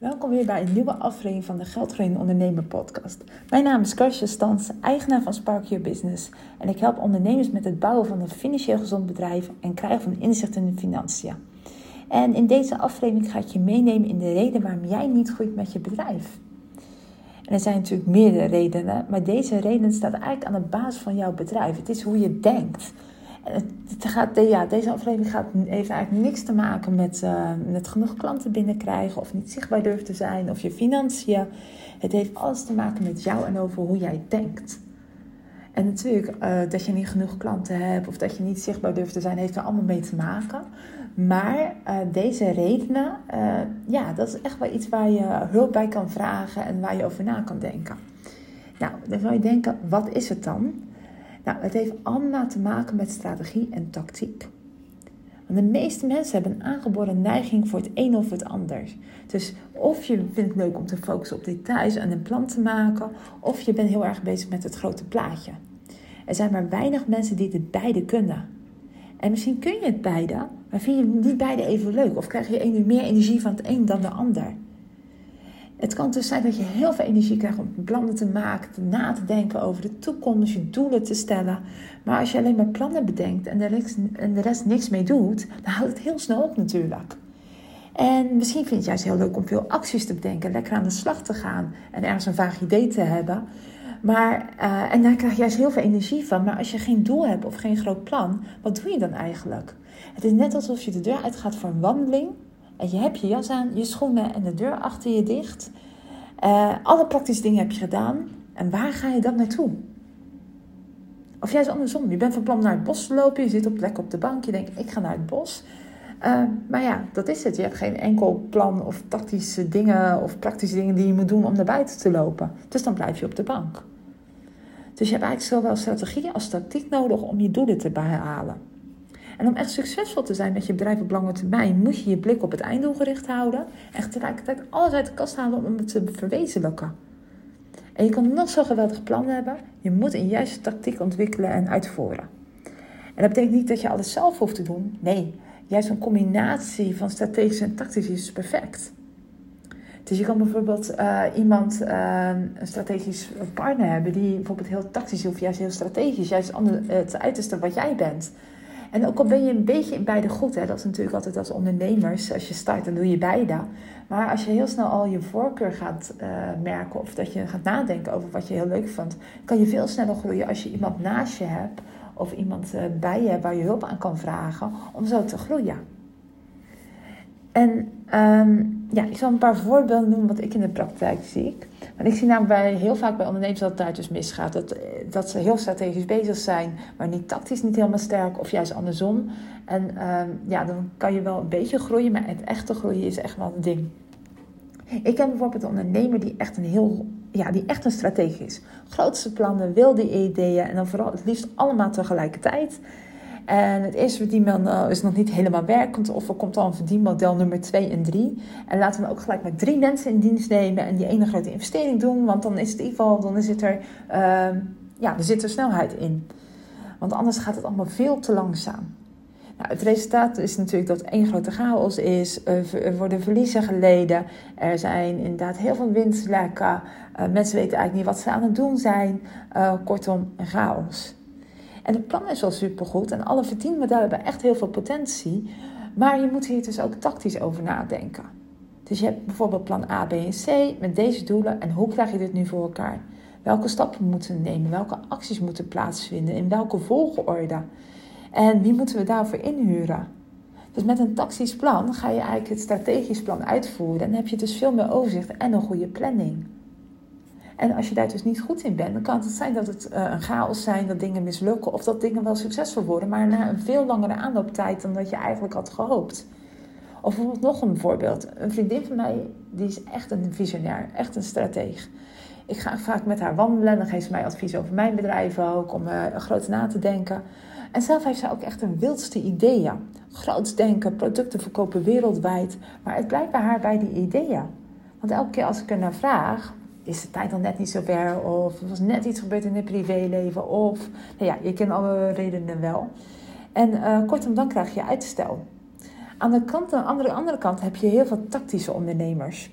Welkom weer bij een nieuwe aflevering van de Geldgroeiende Ondernemer podcast. Mijn naam is Karsje Stans, eigenaar van Spark Your Business. En ik help ondernemers met het bouwen van een financieel gezond bedrijf en krijgen van inzicht in de financiën. En in deze aflevering ga ik je meenemen in de reden waarom jij niet groeit met je bedrijf. Er zijn natuurlijk meerdere redenen, maar deze reden staat eigenlijk aan de basis van jouw bedrijf. Het is hoe je denkt. Het gaat, ja, deze aflevering gaat, heeft eigenlijk niks te maken met, uh, met genoeg klanten binnenkrijgen of niet zichtbaar durven te zijn of je financiën. Het heeft alles te maken met jou en over hoe jij denkt. En natuurlijk, uh, dat je niet genoeg klanten hebt of dat je niet zichtbaar durft te zijn, heeft er allemaal mee te maken. Maar uh, deze redenen, ja, dat is echt wel iets waar je hulp bij kan vragen en waar je over na kan denken. Nou, dan zou je denken, wat is het dan? Nou, het heeft allemaal te maken met strategie en tactiek. Want de meeste mensen hebben een aangeboren neiging voor het een of het ander. Dus of je vindt het leuk om te focussen op details en een plan te maken, of je bent heel erg bezig met het grote plaatje. Er zijn maar weinig mensen die het beide kunnen. En misschien kun je het beide, maar vind je niet beide even leuk? Of krijg je meer energie van het een dan de ander? Het kan dus zijn dat je heel veel energie krijgt om plannen te maken, na te denken over de toekomst, je doelen te stellen. Maar als je alleen maar plannen bedenkt en de rest, en de rest niks mee doet, dan houdt het heel snel op natuurlijk. En misschien vind je het juist heel leuk om veel acties te bedenken, lekker aan de slag te gaan en ergens een vaag idee te hebben. Maar, uh, en daar krijg je juist heel veel energie van. Maar als je geen doel hebt of geen groot plan, wat doe je dan eigenlijk? Het is net alsof je de deur uitgaat voor een wandeling en je hebt je jas aan, je schoenen en de deur achter je dicht. Uh, alle praktische dingen heb je gedaan. En waar ga je dan naartoe? Of juist andersom. Je bent van plan naar het bos te lopen. Je zit op lekker op de bank. Je denkt, ik ga naar het bos. Uh, maar ja, dat is het. Je hebt geen enkel plan of tactische dingen of praktische dingen die je moet doen om naar buiten te lopen. Dus dan blijf je op de bank. Dus je hebt eigenlijk zowel strategie als tactiek nodig om je doelen te behalen. En om echt succesvol te zijn met je bedrijf op lange termijn, moet je je blik op het einddoel gericht houden. En tegelijkertijd alles uit de kast halen om het te verwezenlijken. En je kan nog zo'n geweldig plan hebben. Je moet een juiste tactiek ontwikkelen en uitvoeren. En dat betekent niet dat je alles zelf hoeft te doen. Nee, juist een combinatie van strategisch en tactisch is perfect. Dus je kan bijvoorbeeld uh, iemand, uh, een strategisch partner hebben, die bijvoorbeeld heel tactisch of juist heel strategisch, juist het uiterste wat jij bent. En ook al ben je een beetje in beide goed, hè, dat is natuurlijk altijd als ondernemers, als je start, dan doe je beide. Maar als je heel snel al je voorkeur gaat uh, merken of dat je gaat nadenken over wat je heel leuk vindt, kan je veel sneller groeien als je iemand naast je hebt of iemand uh, bij je hebt waar je hulp aan kan vragen om zo te groeien. En um, ja, ik zal een paar voorbeelden noemen wat ik in de praktijk zie. Want ik zie namelijk heel vaak bij ondernemers dat het daar dus misgaat. Dat, dat ze heel strategisch bezig zijn, maar niet tactisch niet helemaal sterk. Of juist andersom. En um, ja, dan kan je wel een beetje groeien, maar het echte groeien is echt wel een ding. Ik heb bijvoorbeeld een ondernemer die echt een heel, ja, die echt een strategie is. Grootste plannen, wilde ideeën en dan vooral het liefst allemaal tegelijkertijd. En het eerste verdienmodel is nog niet helemaal werkend. Of er komt al een verdienmodel nummer 2 en 3. En laten we ook gelijk met drie mensen in dienst nemen en die ene grote investering doen. Want dan is het in ieder geval, dan zit er, uh, ja, er zit er snelheid in. Want anders gaat het allemaal veel te langzaam. Nou, het resultaat is natuurlijk dat één grote chaos is. Er worden verliezen geleden. Er zijn inderdaad heel veel winstlekken. Uh, mensen weten eigenlijk niet wat ze aan het doen zijn. Uh, kortom, chaos. En het plan is wel supergoed en alle verdienmodellen hebben echt heel veel potentie. Maar je moet hier dus ook tactisch over nadenken. Dus je hebt bijvoorbeeld plan A, B en C met deze doelen en hoe krijg je dit nu voor elkaar? Welke stappen moeten we nemen? Welke acties moeten plaatsvinden? In welke volgorde? En wie moeten we daarvoor inhuren? Dus met een tactisch plan ga je eigenlijk het strategisch plan uitvoeren en heb je dus veel meer overzicht en een goede planning. En als je daar dus niet goed in bent, dan kan het zijn dat het uh, een chaos zijn, dat dingen mislukken of dat dingen wel succesvol worden, maar na een veel langere aanlooptijd dan dat je eigenlijk had gehoopt. Of bijvoorbeeld nog een voorbeeld. Een vriendin van mij, die is echt een visionair, echt een strateeg. Ik ga vaak met haar wandelen, dan geeft ze mij advies over mijn bedrijf ook, om uh, groot na te denken. En zelf heeft zij ook echt een wildste ideeën. Groots denken, producten verkopen wereldwijd. Maar het blijft bij haar bij die ideeën. Want elke keer als ik er naar vraag, is de tijd dan net niet zo ver? Of er was net iets gebeurd in het privéleven? Of, nou ja, je kent alle redenen wel. En uh, kortom, dan krijg je uitstel. Aan de, kant, aan de andere, andere kant heb je heel veel tactische ondernemers.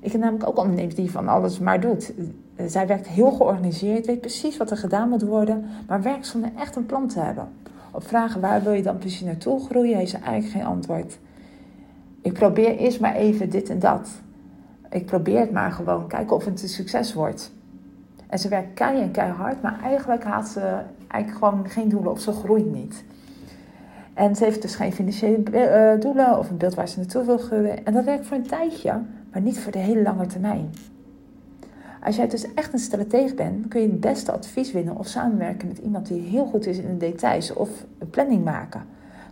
Ik heb namelijk ook ondernemers die van alles maar doet. Eh, zij werkt heel georganiseerd, weet precies wat er gedaan moet worden, maar werkt zonder echt een plan te hebben. Op vragen waar wil je dan precies naartoe groeien, heeft ze eigenlijk geen antwoord. Ik probeer eerst maar even dit en dat. Ik probeer het maar gewoon, kijken of het een succes wordt. En ze werkt kei en keihard, maar eigenlijk haalt ze eigenlijk gewoon geen doelen of ze groeit niet. En ze heeft dus geen financiële eh, doelen of een beeld waar ze naartoe wil groeien. En dat werkt voor een tijdje, maar niet voor de hele lange termijn. Als jij dus echt een stratege bent, kun je het beste advies winnen of samenwerken met iemand die heel goed is in de details of een planning maken.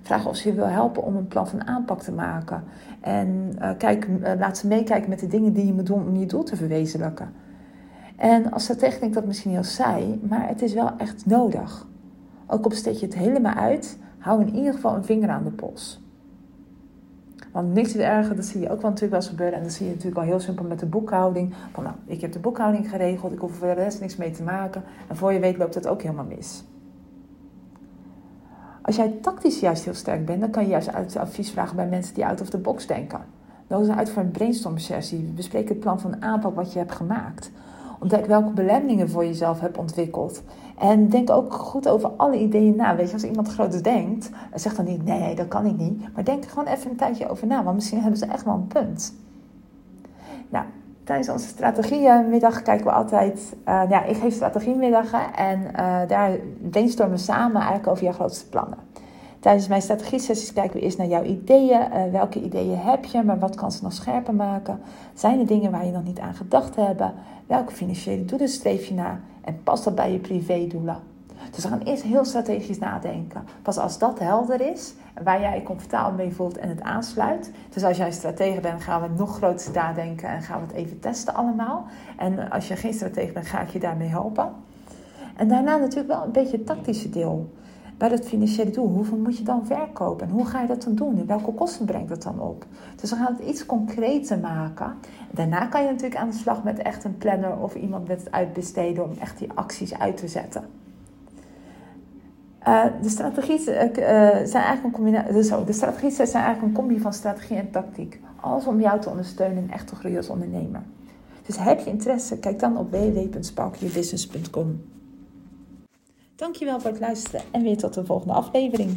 Vraag of ze je wil helpen om een plan van aanpak te maken. En uh, kijk, uh, laat ze meekijken met de dingen die je moet doen om je doel te verwezenlijken. En als denk ik dat misschien heel saai, maar het is wel echt nodig. Ook al besteed je het helemaal uit, hou in ieder geval een vinger aan de pols. Want niks is erger, dat zie je ook wel natuurlijk wel gebeuren. En dat zie je natuurlijk al heel simpel met de boekhouding. Van nou, ik heb de boekhouding geregeld, ik hoef er de rest niks mee te maken. En voor je weet loopt het ook helemaal mis. Als jij tactisch juist heel sterk bent, dan kan je juist advies vragen bij mensen die out of the box denken. Nodig uit voor een brainstorm sessie. Bespreek het plan van aanpak wat je hebt gemaakt. Ontdek welke belemmeringen voor jezelf hebt ontwikkeld. En denk ook goed over alle ideeën na. Weet je, als iemand groots denkt, zeg dan niet nee, dat kan ik niet. Maar denk er gewoon even een tijdje over na, want misschien hebben ze echt wel een punt. Tijdens onze strategiemiddag kijken we altijd. Uh, ja, ik geef strategiemiddagen en uh, daar brainstormen we samen eigenlijk over jouw grootste plannen. Tijdens mijn strategie-sessies kijken we eerst naar jouw ideeën. Uh, welke ideeën heb je, maar wat kan ze nog scherper maken? Zijn er dingen waar je nog niet aan gedacht hebt? Welke financiële doelen streef je naar? En past dat bij je privédoelen? Dus we gaan eerst heel strategisch nadenken. Pas als dat helder is, waar jij je comfortabel mee voelt en het aansluit. Dus als jij stratege bent, gaan we nog groter nadenken en gaan we het even testen allemaal. En als je geen stratege bent, ga ik je daarmee helpen. En daarna natuurlijk wel een beetje het tactische deel bij dat financiële doel, hoeveel moet je dan verkopen? En hoe ga je dat dan doen? En welke kosten brengt dat dan op? Dus we gaan het iets concreter maken. Daarna kan je natuurlijk aan de slag met echt een planner of iemand met het uitbesteden om echt die acties uit te zetten. Uh, de strategieën uh, zijn eigenlijk een combinatie. Dus de strategieën zijn eigenlijk een combi van strategie en tactiek. Alles om jou te ondersteunen en echt te groeien als ondernemer. Dus heb je interesse, kijk dan op www.sparkyourbusiness.com. Dankjewel voor het luisteren en weer tot de volgende aflevering.